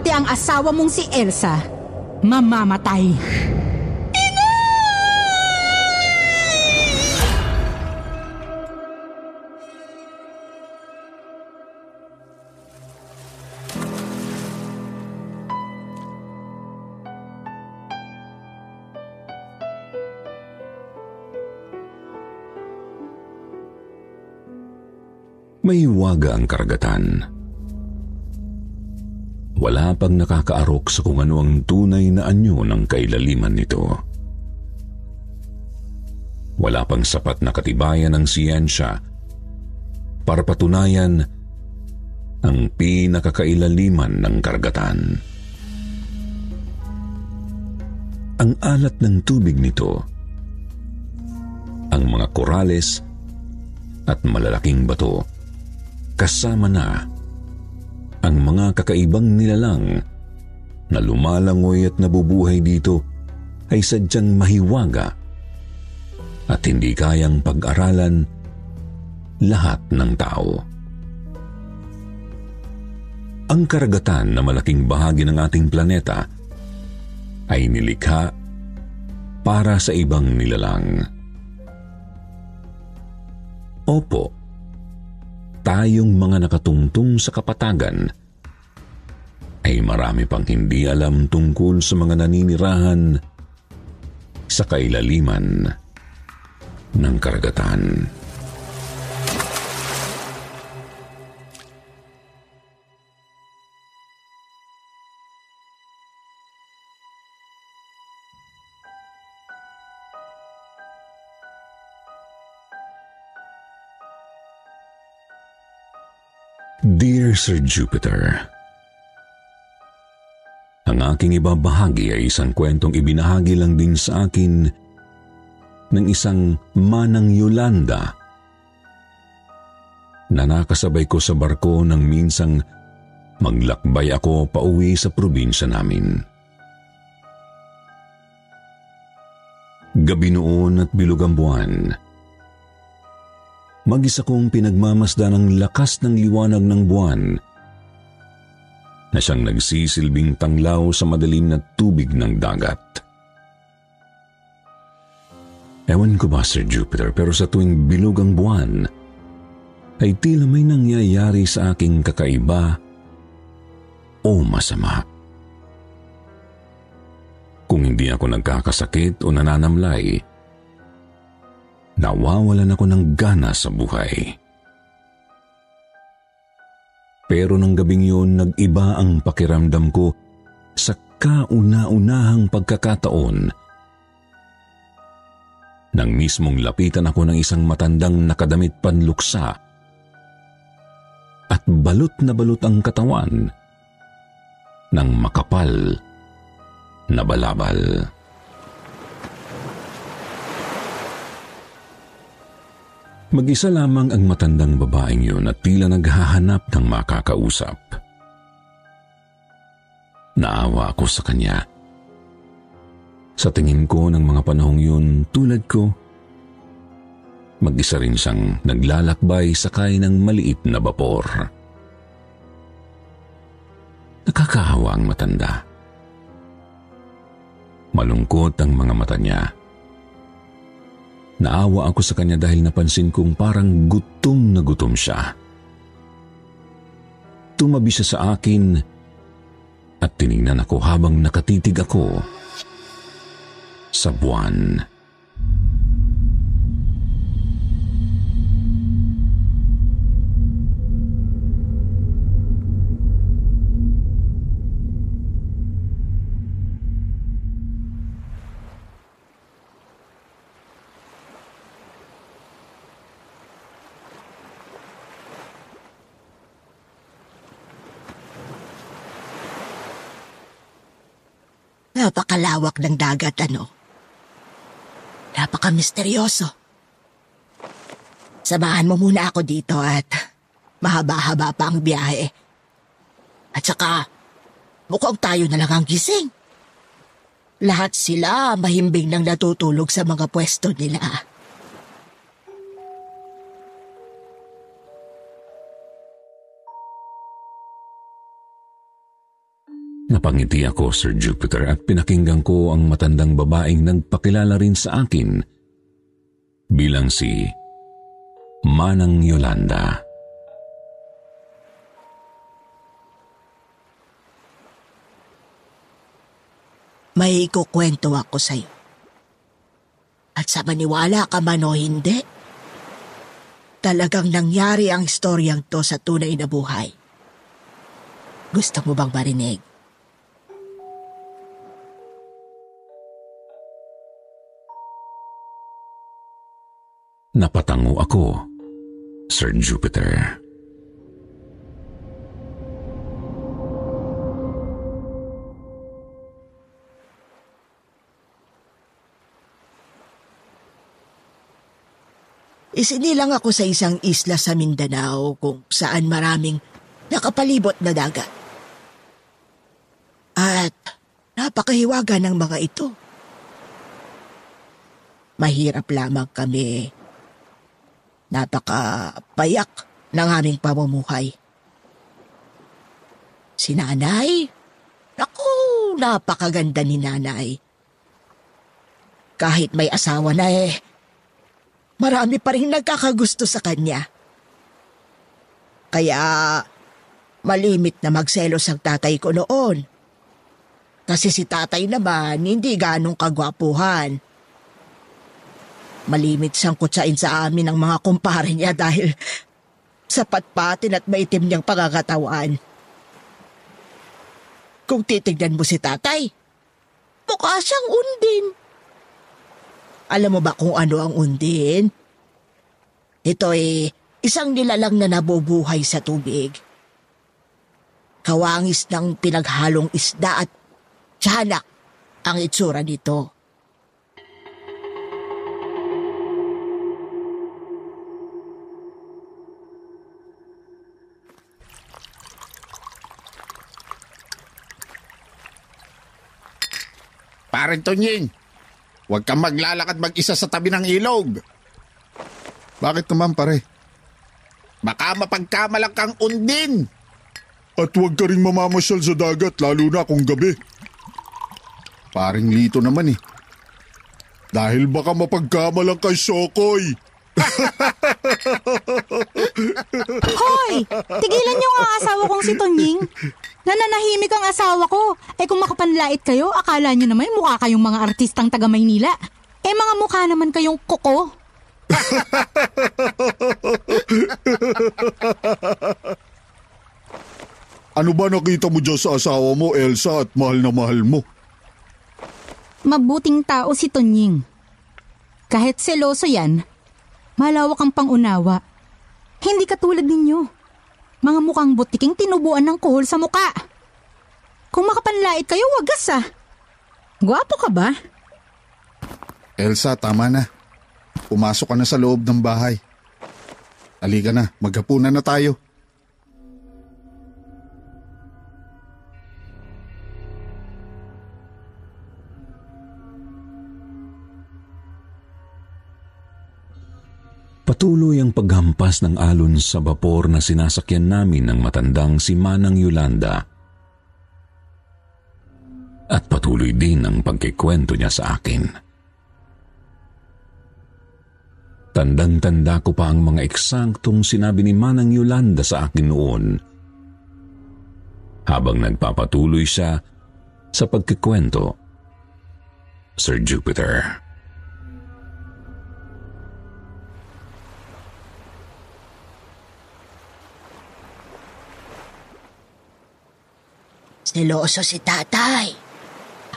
Pati ang asawa mong si Elsa, mamamatay. May waga ang karagatan. Wala pang nakakaarok sa kung ano ang tunay na anyo ng kailaliman nito. Wala pang sapat na katibayan ng siyensya para patunayan ang pinakakailaliman ng karagatan. Ang alat ng tubig nito, ang mga korales at malalaking bato, kasama na ang mga kakaibang nilalang na lumalangoy at nabubuhay dito ay sadyang mahiwaga at hindi kayang pag-aralan lahat ng tao. Ang karagatan na malaking bahagi ng ating planeta ay nilikha para sa ibang nilalang. Opo, tayong mga nakatungtong sa kapatagan ay marami pang hindi alam tungkol sa mga naninirahan sa kailaliman ng karagatan. Dear Sir Jupiter, Ang aking ibabahagi ay isang kwentong ibinahagi lang din sa akin ng isang manang Yolanda na nakasabay ko sa barko nang minsang maglakbay ako pauwi sa probinsya namin. Gabi noon at bilog ang buwan. Mag-isa kong pinagmamasda ng lakas ng liwanag ng buwan na siyang nagsisilbing tanglaw sa madilim na tubig ng dagat. Ewan ko ba, Sir Jupiter, pero sa tuwing bilog ang buwan, ay tila may nangyayari sa aking kakaiba o masama. Kung hindi ako nagkakasakit o nananamlay, nawawalan ako ng gana sa buhay. Pero nang gabing yun, nag-iba ang pakiramdam ko sa kauna-unahang pagkakataon nang mismong lapitan ako ng isang matandang nakadamit panluksa at balot na balot ang katawan ng makapal na balabal. Mag-isa lamang ang matandang babaeng yun at tila naghahanap ng makakausap. Naawa ako sa kanya. Sa tingin ko ng mga panahong yun, tulad ko, mag-isa rin siyang naglalakbay sakay ng maliit na bapor. Nakakahawa ang matanda. Malungkot ang mga mata niya. Naawa ako sa kanya dahil napansin kong parang gutom na gutom siya. Tumabi siya sa akin at tiningnan ako habang nakatitig ako sa buwan. Napakalawak ng dagat, ano? Napaka-misteryoso. Samahan mo muna ako dito at mahaba-haba pa ang biyahe. At saka, mukhang tayo na lang ang gising. Lahat sila mahimbing nang natutulog sa mga pwesto nila. Napangiti ako, Sir Jupiter, at pinakinggan ko ang matandang babaeng nagpakilala rin sa akin bilang si Manang Yolanda. May ikukwento ako sa'yo. At sa maniwala ka man o hindi, talagang nangyari ang istoryang to sa tunay na buhay. Gusto mo bang marinig? Napatango ako, Sir Jupiter. Isinilang ako sa isang isla sa Mindanao kung saan maraming nakapalibot na dagat. At napakahiwaga ng mga ito. Mahirap lamang kami. Napakapayak ng aming pamumuhay. Si nanay? Naku, napakaganda ni nanay. Kahit may asawa na eh, marami pa rin nagkakagusto sa kanya. Kaya malimit na magselos ang tatay ko noon. Kasi si tatay naman hindi ganong kagwapuhan. Malimit siyang kutsain sa amin ng mga kumpare niya dahil sapat patin at maitim niyang pagkakatawan. Kung titignan mo si tatay, mukha siyang undin. Alam mo ba kung ano ang undin? Ito ay isang nilalang na nabubuhay sa tubig. Kawangis ng pinaghalong isda at tiyanak ang itsura nito. Paring Tonying, huwag kang maglalakad mag-isa sa tabi ng ilog. Bakit naman pare? Baka mapagkamalang kang undin. At huwag ka rin mamamasyal sa dagat lalo na kung gabi. Paring lito naman eh. Dahil baka mapagkamalang kay Sokoy. Hoy! Tigilan niyo nga ang asawa kong si Tonying. Nananahimik ang asawa ko. Eh kung makapanlait kayo, akala niyo naman mukha kayong mga artistang taga Maynila. Eh mga mukha naman kayong koko. Ano ba nakita mo dyan sa asawa mo, Elsa, at mahal na mahal mo? Mabuting tao si Tonying. Kahit seloso yan, malawak ang pangunawa. Hindi katulad ninyo. Mga mukhang butiking tinubuan ng kuhol sa muka. Kung makapanlait kayo, wagas ah. Gwapo ka ba? Elsa, tama na. Pumasok ka na sa loob ng bahay. Halika na, maghapunan na tayo. Patuloy ang paghampas ng alon sa bapor na sinasakyan namin ng matandang si Manang Yolanda. At patuloy din ang pagkikwento niya sa akin. Tandang-tanda ko pa ang mga eksaktong sinabi ni Manang Yolanda sa akin noon. Habang nagpapatuloy siya sa pagkikwento, Sir Jupiter. Seloso si tatay.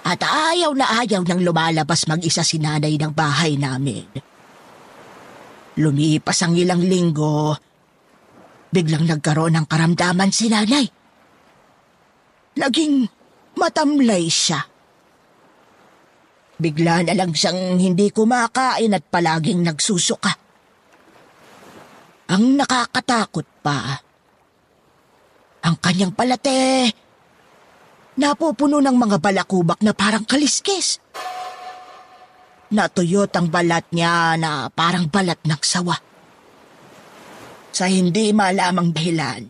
At ayaw na ayaw nang lumalabas mag-isa si nanay ng bahay namin. Lumipas ang ilang linggo, biglang nagkaroon ng karamdaman si nanay. Naging matamlay siya. Bigla na lang siyang hindi kumakain at palaging nagsusuka. Ang nakakatakot pa, ang kanyang palate, napupuno ng mga balakubak na parang kaliskis. Natuyot ang balat niya na parang balat ng sawa. Sa hindi malamang dahilan,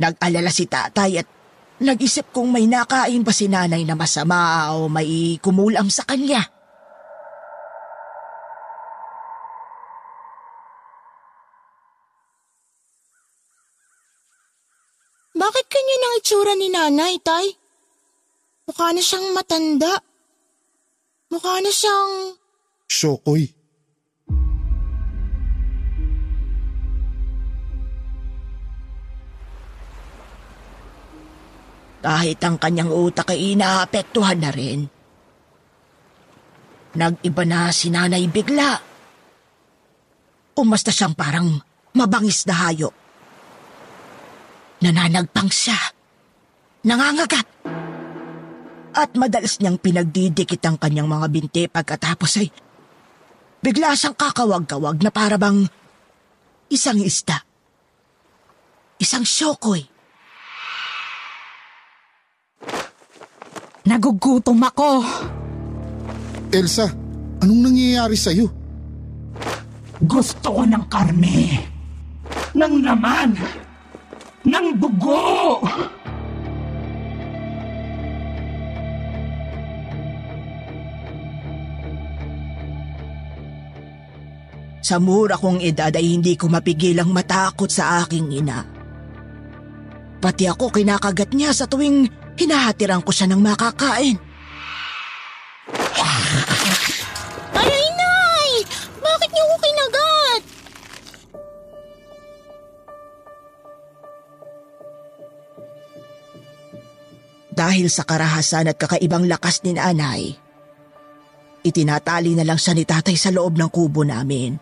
nag-alala si tatay at nag-isip kung may nakain ba si nanay na masama o may kumulam sa kanya. Bakit ganyan ang itsura ni nanay, tay? Mukha na siyang matanda. Mukha na siyang... Sokoy. Kahit ang kanyang utak ay inaapektuhan na rin. Nag-iba na si nanay bigla. Umasta siyang parang mabangis na hayop. Nananagpang siya. Nangangagat. At madalas niyang pinagdidikit ang kanyang mga binti pagkatapos ay bigla siyang kakawag-kawag na para bang isang isda. Isang syokoy. Nagugutom ako. Elsa, anong nangyayari sa'yo? Gusto ko ng karne. Ng laman. Ng dugo. Sa mura kong edad ay hindi ko mapigilang matakot sa aking ina. Pati ako kinakagat niya sa tuwing hinahatiran ko siya ng makakain. Dahil sa karahasan at kakaibang lakas ni nanay, itinatali na lang siya ni tatay sa loob ng kubo namin.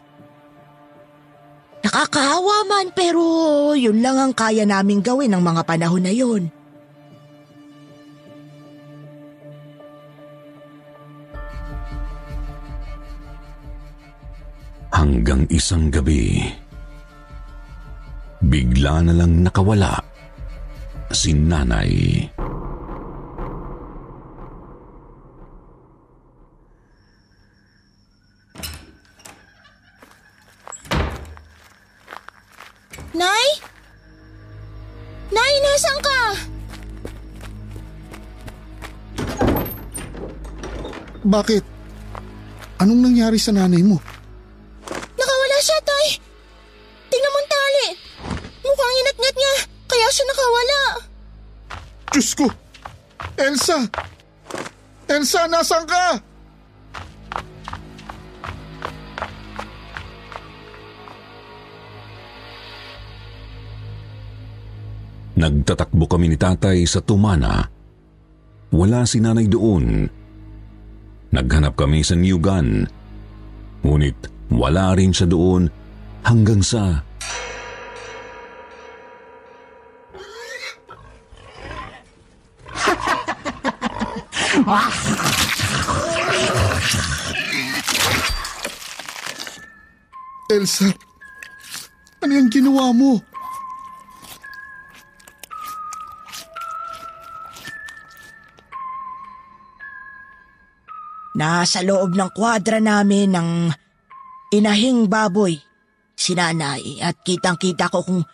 Nakakaawa man pero yun lang ang kaya naming gawin ng mga panahon na yun. Hanggang isang gabi, bigla na lang nakawala si nanay. Nay, nasan ka? Bakit? Anong nangyari sa nanay mo? Nakawala siya, tay. Tingnan mo tali. Mukhang inat-ngat niya, kaya siya nakawala. Diyos ko! Elsa! Elsa, nasan ka? Nagtatakbo kami ni tatay sa tumana. Wala si nanay doon. Naghanap kami sa New Gun. Ngunit wala rin siya doon hanggang sa... Elsa, ano yung ginawa mo? Nasa loob ng kwadra namin ng inahing baboy, si nanay, at kitang-kita ko kung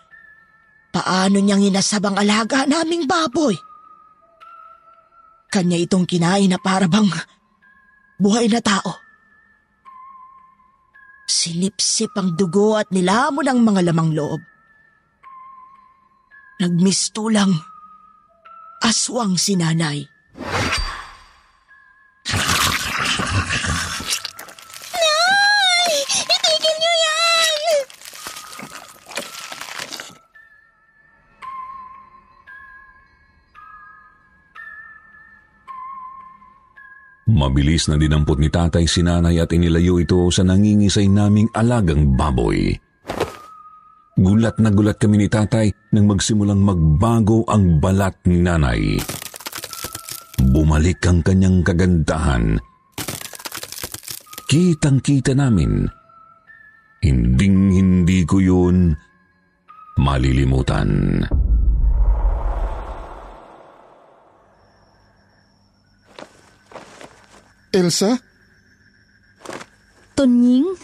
paano niyang inasabang alaga naming baboy. Kanya itong kinain na para bang buhay na tao. Sinipsip ang dugo at nilamon ang mga lamang loob. Nagmistulang aswang si nanay. Mabilis na dinampot ni tatay si nanay at inilayo ito sa nangingisay naming alagang baboy. Gulat na gulat kami ni tatay nang magsimulang magbago ang balat ni nanay. Bumalik ang kanyang kagandahan kitang-kita namin. Hinding hindi ko yun malilimutan. Elsa? Tonying?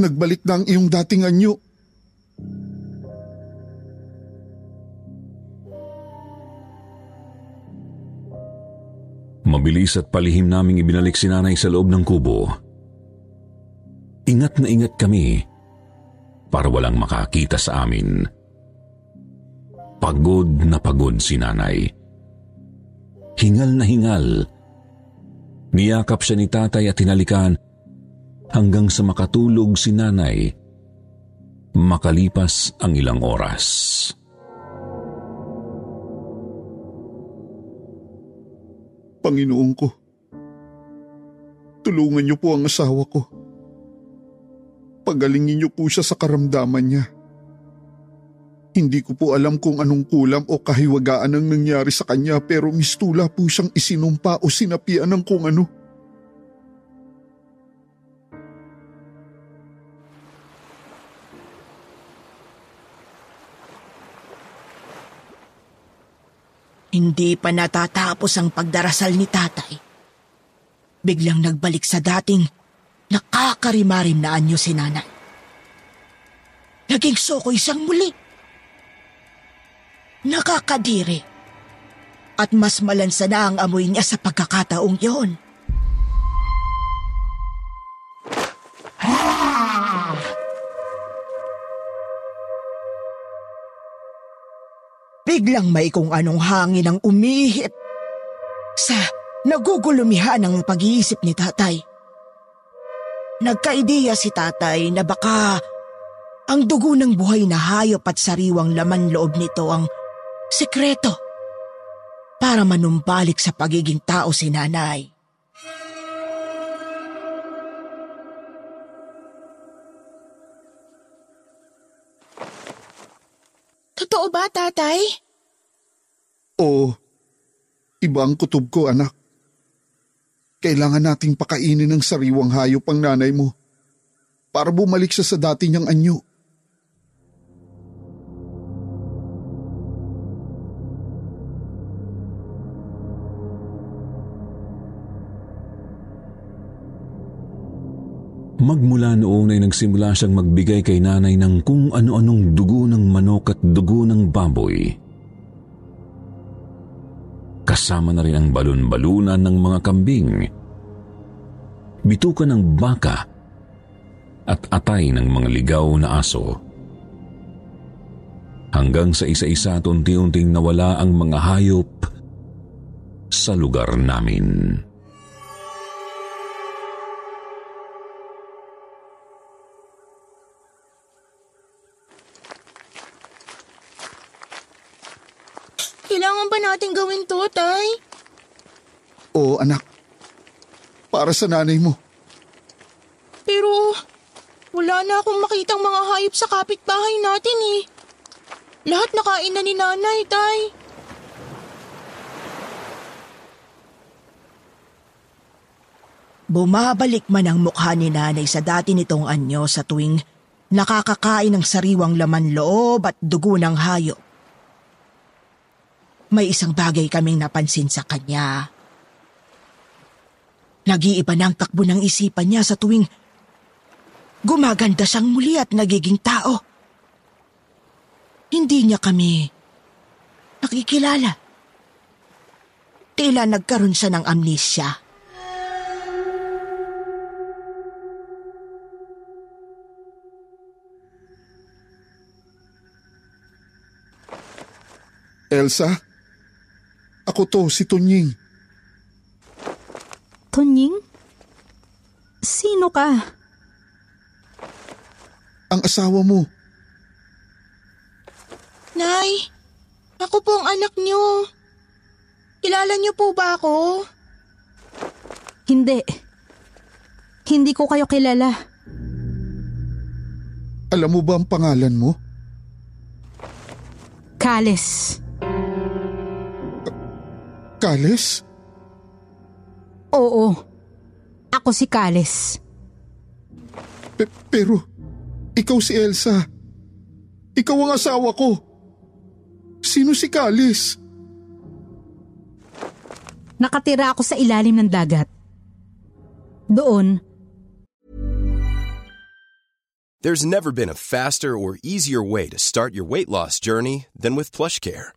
Nagbalik na ang iyong dating anyo. Mabilis at palihim naming ibinalik si nanay sa loob ng kubo. Ingat na ingat kami para walang makakita sa amin. Pagod na pagod si nanay. Hingal na hingal. Niyakap siya ni tatay at hinalikan hanggang sa makatulog si nanay. Makalipas ang ilang oras. Panginoon ko, tulungan niyo po ang asawa ko. Pagalingin niyo po siya sa karamdaman niya. Hindi ko po alam kung anong kulam o kahiwagaan ang nangyari sa kanya pero mistula po siyang isinumpa o sinapian ng kung ano. Hindi pa natatapos ang pagdarasal ni tatay. Biglang nagbalik sa dating nakakarimarim na anyo si nanay. Naging soko isang muli. Nakakadiri. At mas malansa na ang amoy niya sa pagkakataong yon. Biglang may kung anong hangin ang umihip sa nagugulumihan ng pag-iisip ni tatay. Nagkaideya si tatay na baka ang dugo ng buhay na hayop at sariwang laman loob nito ang sekreto para manumbalik sa pagiging tao si nanay. Totoo ba, tatay? Oo, iba ang kutob ko anak. Kailangan nating pakainin ng sariwang hayop ang nanay mo para bumalik siya sa dati niyang anyo. Magmula noon ay nagsimula siyang magbigay kay nanay ng kung ano-anong dugo ng manok at dugo ng baboy. Kasama na rin ang balon-balunan ng mga kambing, bitukan ng baka at atay ng mga ligaw na aso. Hanggang sa isa-isa at unti-unting nawala ang mga hayop sa lugar namin. Tay? Oo anak, para sa nanay mo. Pero wala na akong makitang mga hayop sa kapitbahay natin eh. Lahat nakain na ni nanay, tay. Bumabalik man ang mukha ni nanay sa dati nitong anyo sa tuwing nakakakain ng sariwang laman loob at dugo ng hayop. May isang bagay kaming napansin sa kanya. Nag-iiba na takbo ng isipan niya sa tuwing gumaganda siyang muli at nagiging tao. Hindi niya kami nakikilala. Tila nagkaroon siya ng amnesia. Elsa, ako to, si Tunying. Tonying? Sino ka? Ang asawa mo. Nay, ako po ang anak niyo. Kilala niyo po ba ako? Hindi. Hindi ko kayo kilala. Alam mo ba ang pangalan mo? Kales. Kales? Oo. Ako si Kales. Pe- pero, ikaw si Elsa. Ikaw ang asawa ko. Sino si Kalis? Nakatira ako sa ilalim ng dagat. Doon, There's never been a faster or easier way to start your weight loss journey than with PlushCare.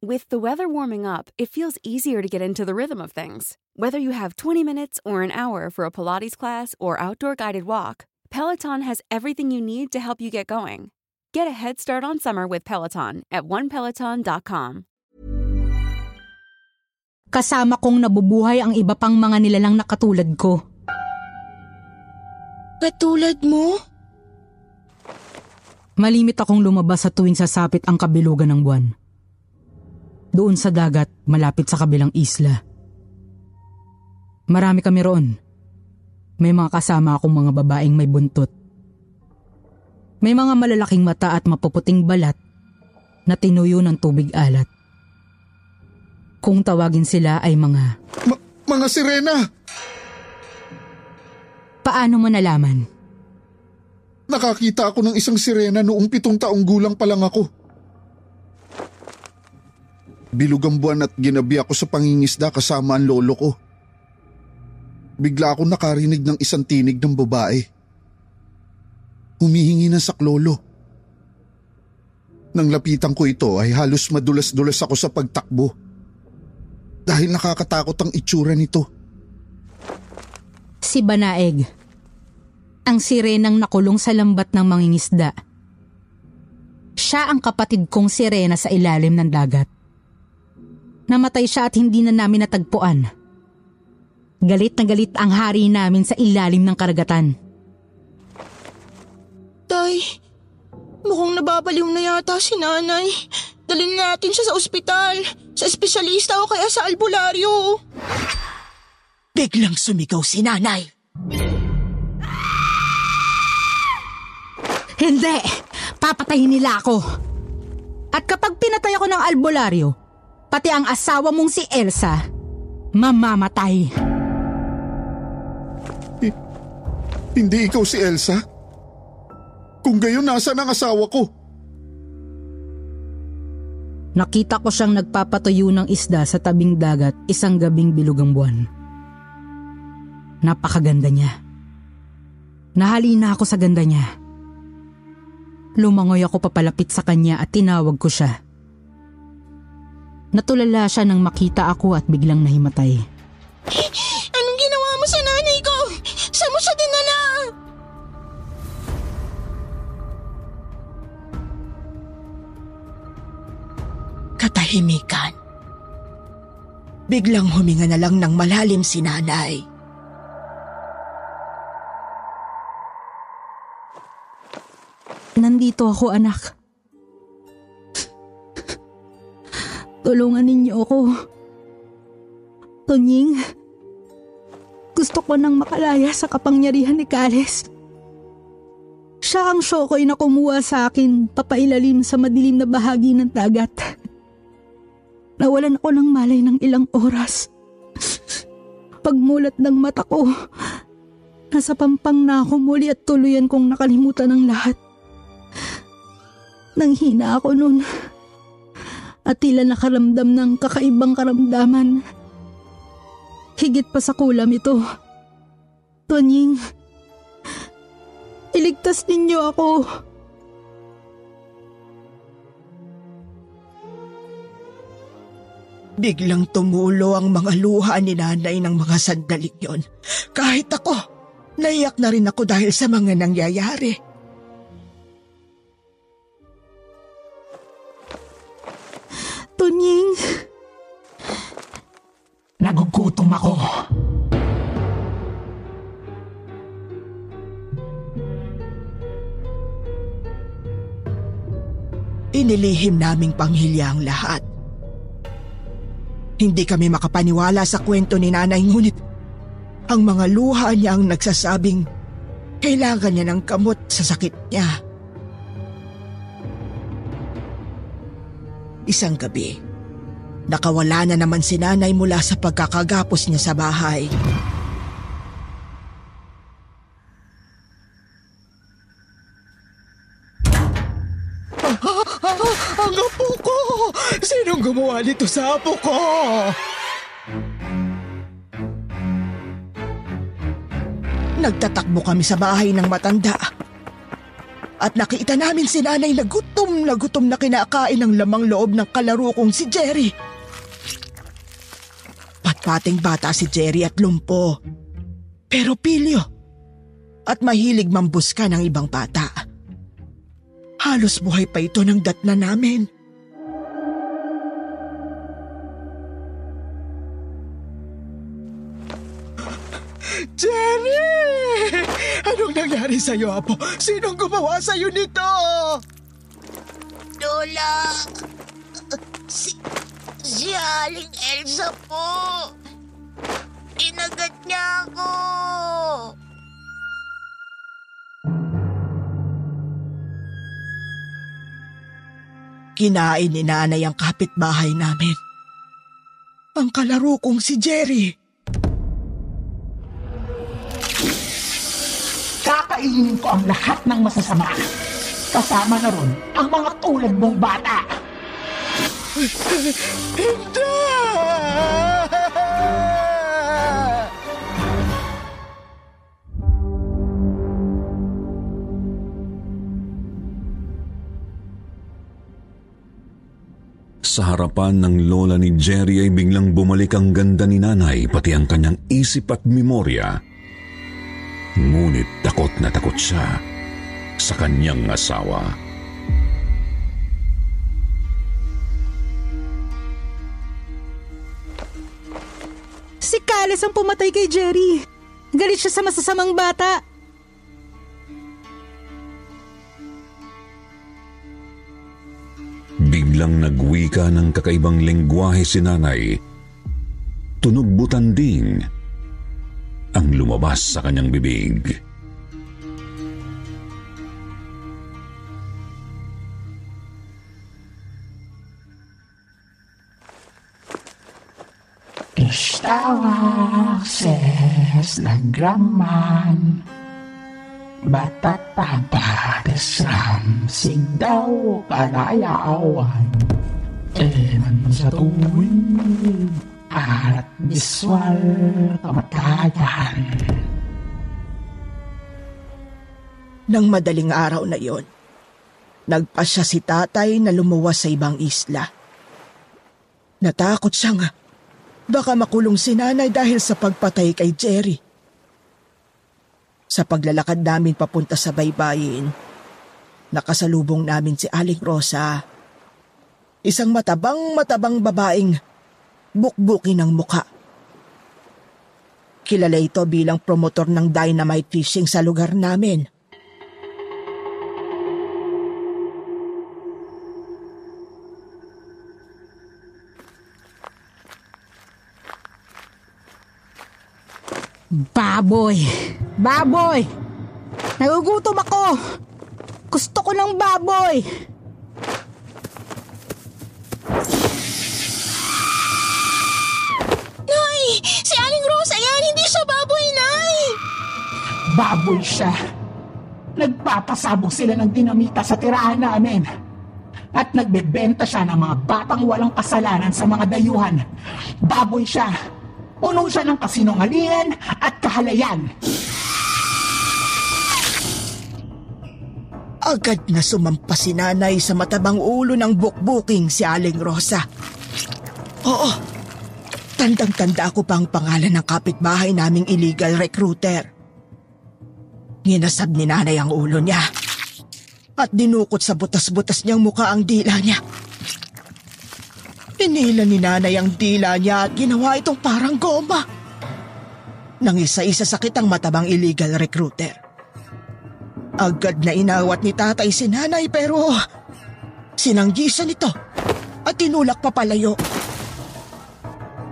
With the weather warming up, it feels easier to get into the rhythm of things. Whether you have 20 minutes or an hour for a Pilates class or outdoor guided walk, Peloton has everything you need to help you get going. Get a head start on summer with Peloton at onepeloton.com. kasama kong nabubuhay ang iba pang mga nilalang na katulad ko. Katulad mo? Malimit akong lumabas sa tuwing sasapit ang kabilugan ng buwan. Doon sa dagat, malapit sa kabilang isla. Marami kami roon. May mga kasama akong mga babaeng may buntot. May mga malalaking mata at mapuputing balat na tinuyo ng tubig alat. Kung tawagin sila ay mga Ma- mga sirena! paano mo nalaman? Nakakita ako ng isang sirena noong pitong taong gulang pa lang ako. Bilugang buwan at ginabi ako sa pangingisda kasama ang lolo ko. Bigla ako nakarinig ng isang tinig ng babae. Humihingi ng saklolo. Nang lapitan ko ito ay halos madulas-dulas ako sa pagtakbo. Dahil nakakatakot ang itsura nito. Si Banaeg. Ang sirenang nakulong sa lambat ng mangingisda. Siya ang kapatid kong sirena sa ilalim ng dagat. Namatay siya at hindi na namin natagpuan. Galit na galit ang hari namin sa ilalim ng karagatan. Tay, mukhang nababaliw na yata si nanay. Dalhin natin siya sa ospital, sa espesyalista o kaya sa albularyo. Biglang sumigaw si nanay. Hindi! Papatayin nila ako! At kapag pinatay ako ng albularyo, pati ang asawa mong si Elsa, mamamatay. Hindi ikaw si Elsa? Kung gayon, nasa ang asawa ko? Nakita ko siyang nagpapatuyo ng isda sa tabing dagat isang gabing bilugang buwan. Napakaganda niya. Nahalina ako sa ganda niya. Lumangoy ako papalapit sa kanya at tinawag ko siya. Natulala siya nang makita ako at biglang nahimatay. Anong ginawa mo sa nanay ko? Saan mo siya dinala? Katahimikan. Biglang huminga na lang ng malalim si nanay. Nandito ako anak. Tulungan ninyo ako. Tonying, gusto ko nang makalaya sa kapangyarihan ni Kales. Siya ang syokoy na kumuha sa akin papailalim sa madilim na bahagi ng dagat. Nawalan ako ng malay ng ilang oras. Pagmulat ng mata ko, nasa pampang na ako muli at tuluyan kong nakalimutan ng lahat. Nang hina ako noon at tila nakaramdam ng kakaibang karamdaman. Higit pa sa kulam ito. Tonying, iligtas ninyo ako. Biglang tumulo ang mga luha ni nanay ng mga sandaling yon. Kahit ako, naiyak na rin ako dahil sa mga nangyayari. Kunying. Nagugutom ako. Inilihim naming panghilya ang lahat. Hindi kami makapaniwala sa kwento ni nanay ngunit ang mga luha niya ang nagsasabing kailangan niya ng kamot sa sakit niya. Isang gabi, nakawala na naman si nanay mula sa pagkakagapos niya sa bahay. Ang apo ko! Sinong gumawa nito sa apo ko? Nagtatakbo kami sa bahay ng matanda. At nakita namin si nanay na gutom na gutom na kinakain ng lamang loob ng kalaro kong si Jerry. Patpating bata si Jerry at lumpo. Pero pilyo. At mahilig mambuska ng ibang bata. Halos buhay pa ito ng datna namin. Nangyari sa'yo, Apo? Sinong gumawa sa'yo nito? Lola! Si... Si Aling Elsa po! Inagat niya ako! Kinain ni nanay ang kapitbahay namin. Ang kalaro kong si Jerry. Kakainin ko ang lahat ng masasama. Kasama na ron ang mga tulad mong bata. Hindi! Sa harapan ng lola ni Jerry ay biglang bumalik ang ganda ni nanay pati ang kanyang isip at memorya. Ngunit takot na takot siya sa kanyang asawa. Si Kales ang pumatay kay Jerry. Galit siya sa masasamang bata. Biglang nagwika ng kakaibang lengguwahe si nanay. Tunog butanding ang lumabas sa kanyang bibig. Estawases nagraman Batataba desram Sigdaw kalayawan Eman sa tuwing At biswal kamatayan Nang madaling araw na iyon, nagpasya si tatay na lumuwas sa ibang isla. Natakot siya nga. Baka makulong si nanay dahil sa pagpatay kay Jerry. Sa paglalakad namin papunta sa baybayin, nakasalubong namin si Aling Rosa. Isang matabang matabang babaeng bukbukin ng muka. Kilala ito bilang promotor ng dynamite fishing sa lugar namin. Baboy! Baboy! Nagugutom ako! Gusto ko ng baboy! Nay! Si Aling Rosa yan! Hindi siya baboy, Nay! Baboy siya. Nagpapasabog sila ng dinamita sa tirahan namin. At nagbebenta siya ng mga batang walang kasalanan sa mga dayuhan. Baboy siya. Puno siya ng kasinungalingan at kahalayan. Agad na sumampa si nanay sa matabang ulo ng bukbuking si Aling Rosa. Oo, tandang-tanda ko pa ang pangalan ng kapitbahay naming illegal recruiter. Ginasab ni nanay ang ulo niya at dinukot sa butas-butas niyang muka ang dila niya. Pinila ni nanay ang dila niya at ginawa itong parang goma. Nang isa-isa sakit ang matabang illegal recruiter. Agad na inawat ni tatay si nanay pero Sinanggisan ito at tinulak papalayo.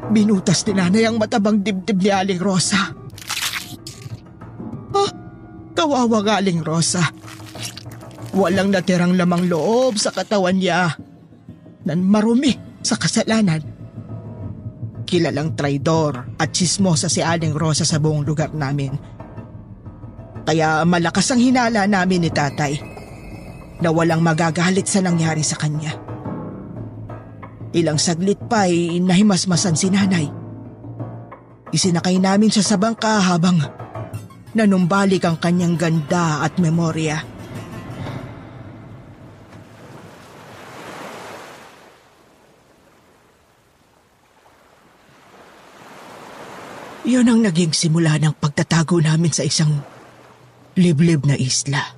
Binutas ni nanay ang matabang dibdib ni Aling Rosa. Ah, kawawa nga Aling Rosa. Walang natirang lamang loob sa katawan niya nan marumi sa kasalanan. Kilalang traidor at chismosa si Aling Rosa sa buong lugar namin. Kaya malakas ang hinala namin ni tatay na walang magagalit sa nangyari sa kanya. Ilang saglit pa ay nahimasmasan si nanay. Isinakay namin siya sa bangka habang nanumbalik ang kanyang ganda at memorya. Yun ang naging simula ng pagtatago namin sa isang liblib na isla.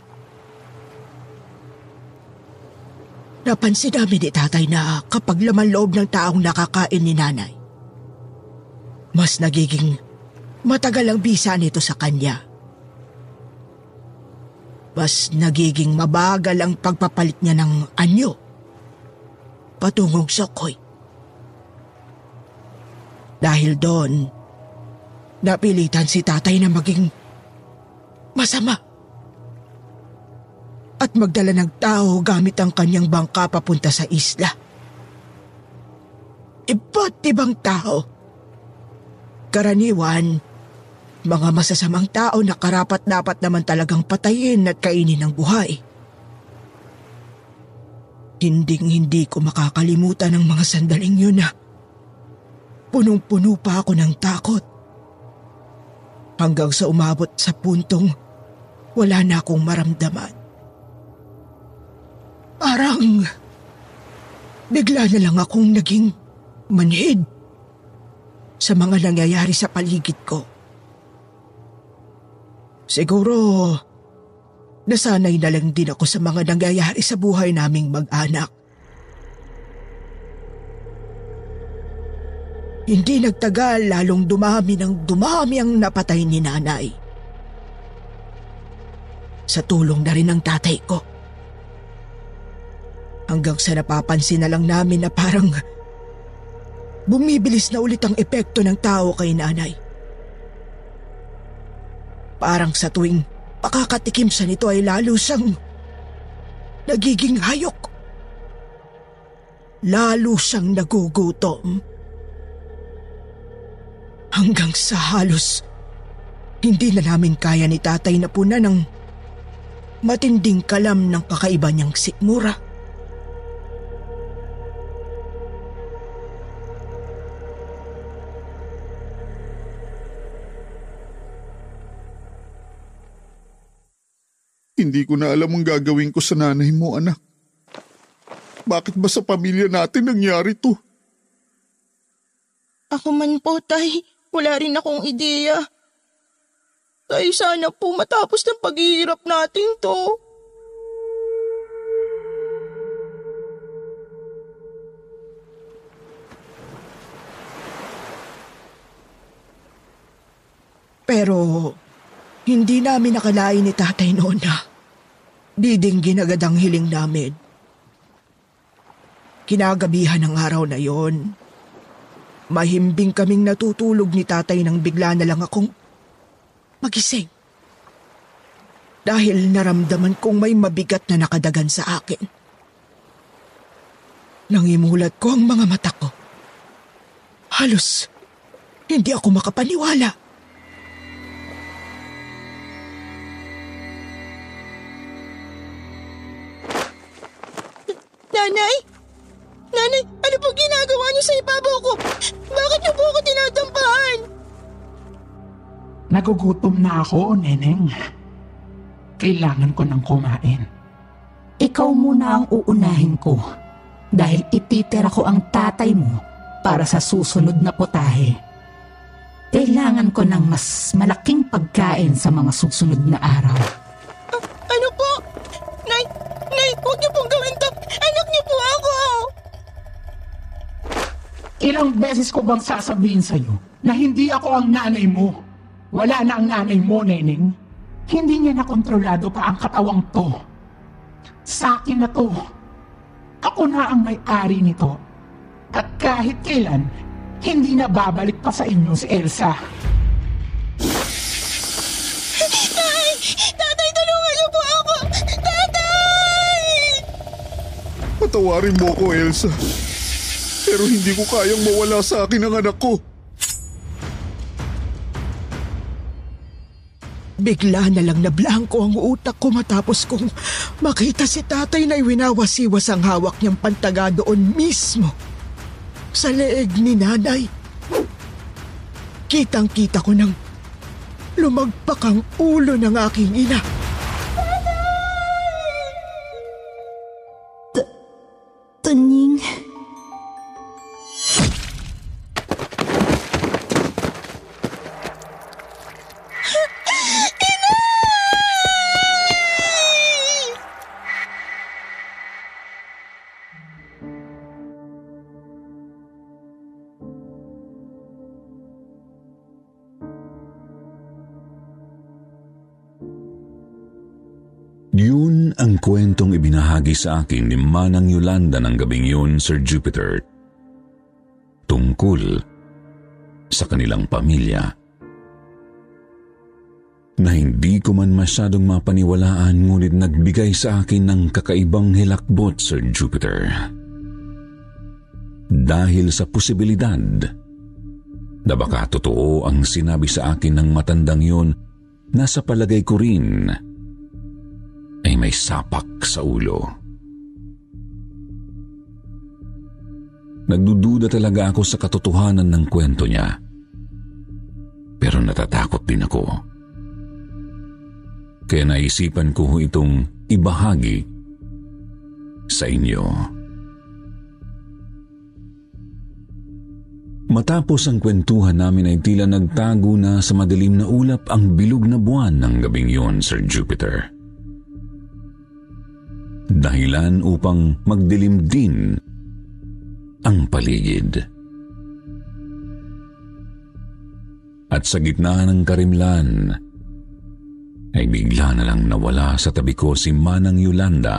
Napansin namin ni tatay na kapag laman loob ng taong nakakain ni nanay, mas nagiging matagal ang bisa nito sa kanya. Mas nagiging mabagal ang pagpapalit niya ng anyo patungong sokoy. Dahil doon, napilitan si tatay na maging masama at magdala ng tao gamit ang kanyang bangka papunta sa isla. Iba't ibang tao. Karaniwan, mga masasamang tao na karapat dapat naman talagang patayin at kainin ng buhay. Hinding hindi ko makakalimutan ang mga sandaling yun na punong-puno pa ako ng takot. Hanggang sa umabot sa puntong wala na akong maramdaman. Parang bigla na lang akong naging manhid sa mga nangyayari sa paligid ko. Siguro, nasanay na lang din ako sa mga nangyayari sa buhay naming mag-anak. Hindi nagtagal lalong dumami ng dumami ang napatay ni nanay. Sa tulong na rin ng tatay ko. Hanggang sa napapansin na lang namin na parang bumibilis na ulit ang epekto ng tao kay nanay. Parang sa tuwing pakakatikim siya nito ay lalo siyang nagiging hayok. Lalo siyang nagugutom. Hanggang sa halos hindi na namin kaya ni tatay na puna ng matinding kalam ng kakaiba niyang sikmura. Hindi ko na alam ang gagawin ko sa nanay mo, anak. Bakit ba sa pamilya natin nangyari to? Ako man po, tay. Wala rin akong ideya. Tay, sana po matapos ng paghihirap natin to. Pero hindi namin nakalain ni tatay noon na didinggin agad ang hiling namin. Kinagabihan ng araw na yon, mahimbing kaming natutulog ni tatay nang bigla na lang akong magising. Dahil naramdaman kong may mabigat na nakadagan sa akin. Nangimulat ko ang mga mata ko. Halos, hindi ako makapaniwala. Nanay? Nanay, ano po ginagawa niyo sa ibabaw ko? Bakit niyo po ako tinatampahan? Nagugutom na ako, Neneng. Kailangan ko ng kumain. Ikaw muna ang uunahin ko dahil ititira ko ang tatay mo para sa susunod na potahe. Kailangan ko ng mas malaking pagkain sa mga susunod na araw. Ah, ano po? Nay, Nay, huwag niyo pong gawin to. Niyo po ako. Ilang beses ko bang sasabihin sa'yo na hindi ako ang nanay mo? Wala na ang nanay mo, Neneng. Hindi niya na kontrolado pa ang katawang to. Sa akin na to. Ako na ang may-ari nito. At kahit kailan, hindi na babalik pa sa inyo si Elsa. Patawarin mo ko, Elsa. Pero hindi ko kayang mawala sa akin ang anak ko. Bigla na lang nablangko ang utak ko matapos kong makita si tatay na winawasiwas ang hawak niyang pantaga doon mismo. Sa leeg ni nanay. Kitang-kita ko nang lumagpak ang ulo ng aking ina. Ibinahagi sa akin ni Manang Yolanda ng gabing yun, Sir Jupiter. Tungkol sa kanilang pamilya. Na hindi ko man masyadong mapaniwalaan ngunit nagbigay sa akin ng kakaibang hilakbot, Sir Jupiter. Dahil sa posibilidad na baka totoo ang sinabi sa akin ng matandang yun, nasa palagay ko rin ay may sapak sa ulo. Nagdududa talaga ako sa katotohanan ng kwento niya. Pero natatakot din ako. Kaya naisipan ko itong ibahagi sa inyo. Matapos ang kwentuhan namin ay tila nagtago na sa madilim na ulap ang bilog na buwan ng gabing yon, Sir Jupiter dahilan upang magdilim din ang paligid. At sa gitna ng karimlan, ay bigla na lang nawala sa tabi ko si Manang Yolanda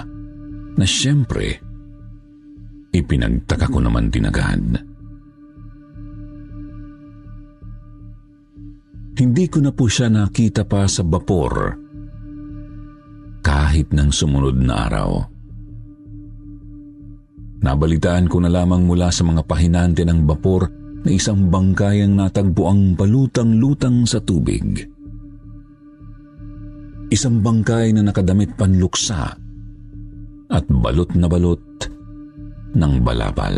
na siyempre ipinagtaka ko naman tinagad. Hindi ko na po siya nakita pa sa bapor kahit ng sumunod na araw. Nabalitaan ko na lamang mula sa mga pahinante ng bapor na isang bangkay ang natagpo ang balutang-lutang sa tubig. Isang bangkay na nakadamit panluksa at balot na balot ng balabal.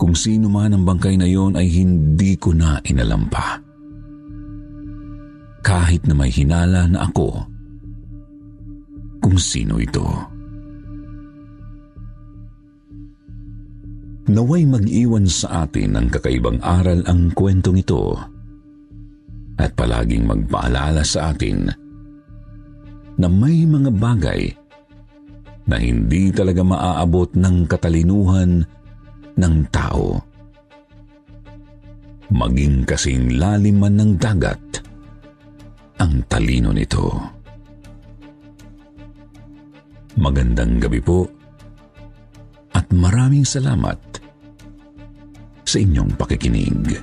Kung sino man ang bangkay na yon ay hindi ko na inalampa kahit na may hinala na ako kung sino ito. Naway mag-iwan sa atin ng kakaibang aral ang kwentong ito at palaging magpaalala sa atin na may mga bagay na hindi talaga maaabot ng katalinuhan ng tao. Maging kasing lalim man ng dagat – ang talino nito. Magandang gabi po at maraming salamat sa inyong pakikinig.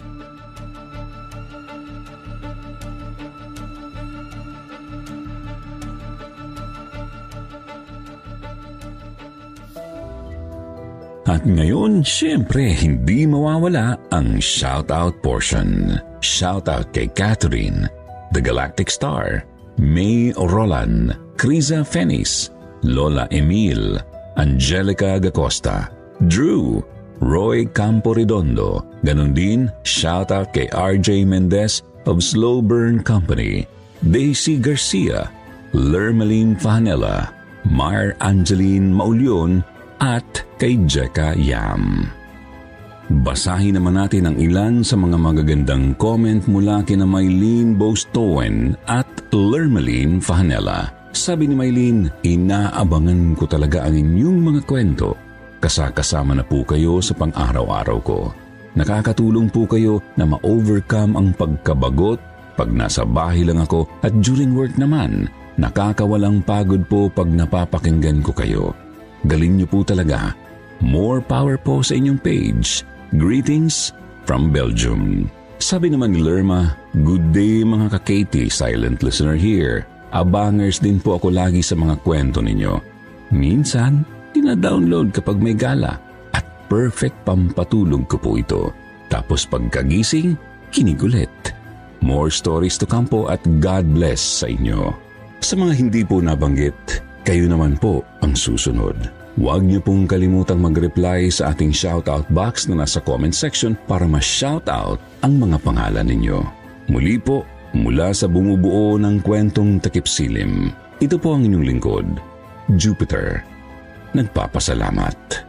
At ngayon, syempre, hindi mawawala ang shoutout portion. Shoutout kay Catherine, The Galactic Star, May Roland, Criza Fenis, Lola Emil, Angelica Gacosta, Drew, Roy Camporidondo, ganun din shoutout kay RJ Mendez of Slow Burn Company, Daisy Garcia, Lermeline Fahanela, Mar Angeline Maulyon at kay Jeka Yam. Basahin naman natin ang ilan sa mga magagandang comment mula kina Mylene Bostowen at Lermeline Fahanela. Sabi ni Mylene, inaabangan ko talaga ang inyong mga kwento. Kasakasama na po kayo sa pang-araw-araw ko. Nakakatulong po kayo na ma-overcome ang pagkabagot pag nasa bahay lang ako at during work naman, Nakakawalang pagod po pag napapakinggan ko kayo. Galing niyo po talaga. More power po sa inyong page. Greetings from Belgium. Sabi naman ni Lerma, Good day mga ka-Katie, silent listener here. Abangers din po ako lagi sa mga kwento ninyo. Minsan, dina-download kapag may gala at perfect pampatulog ko po ito. Tapos pagkagising, kinigulit. More stories to come po at God bless sa inyo. Sa mga hindi po nabanggit, kayo naman po ang susunod. Huwag niyo pong kalimutang mag-reply sa ating shoutout box na nasa comment section para ma-shoutout ang mga pangalan ninyo. Muli po, mula sa bumubuo ng kwentong takipsilim, ito po ang inyong lingkod, Jupiter. Nagpapasalamat.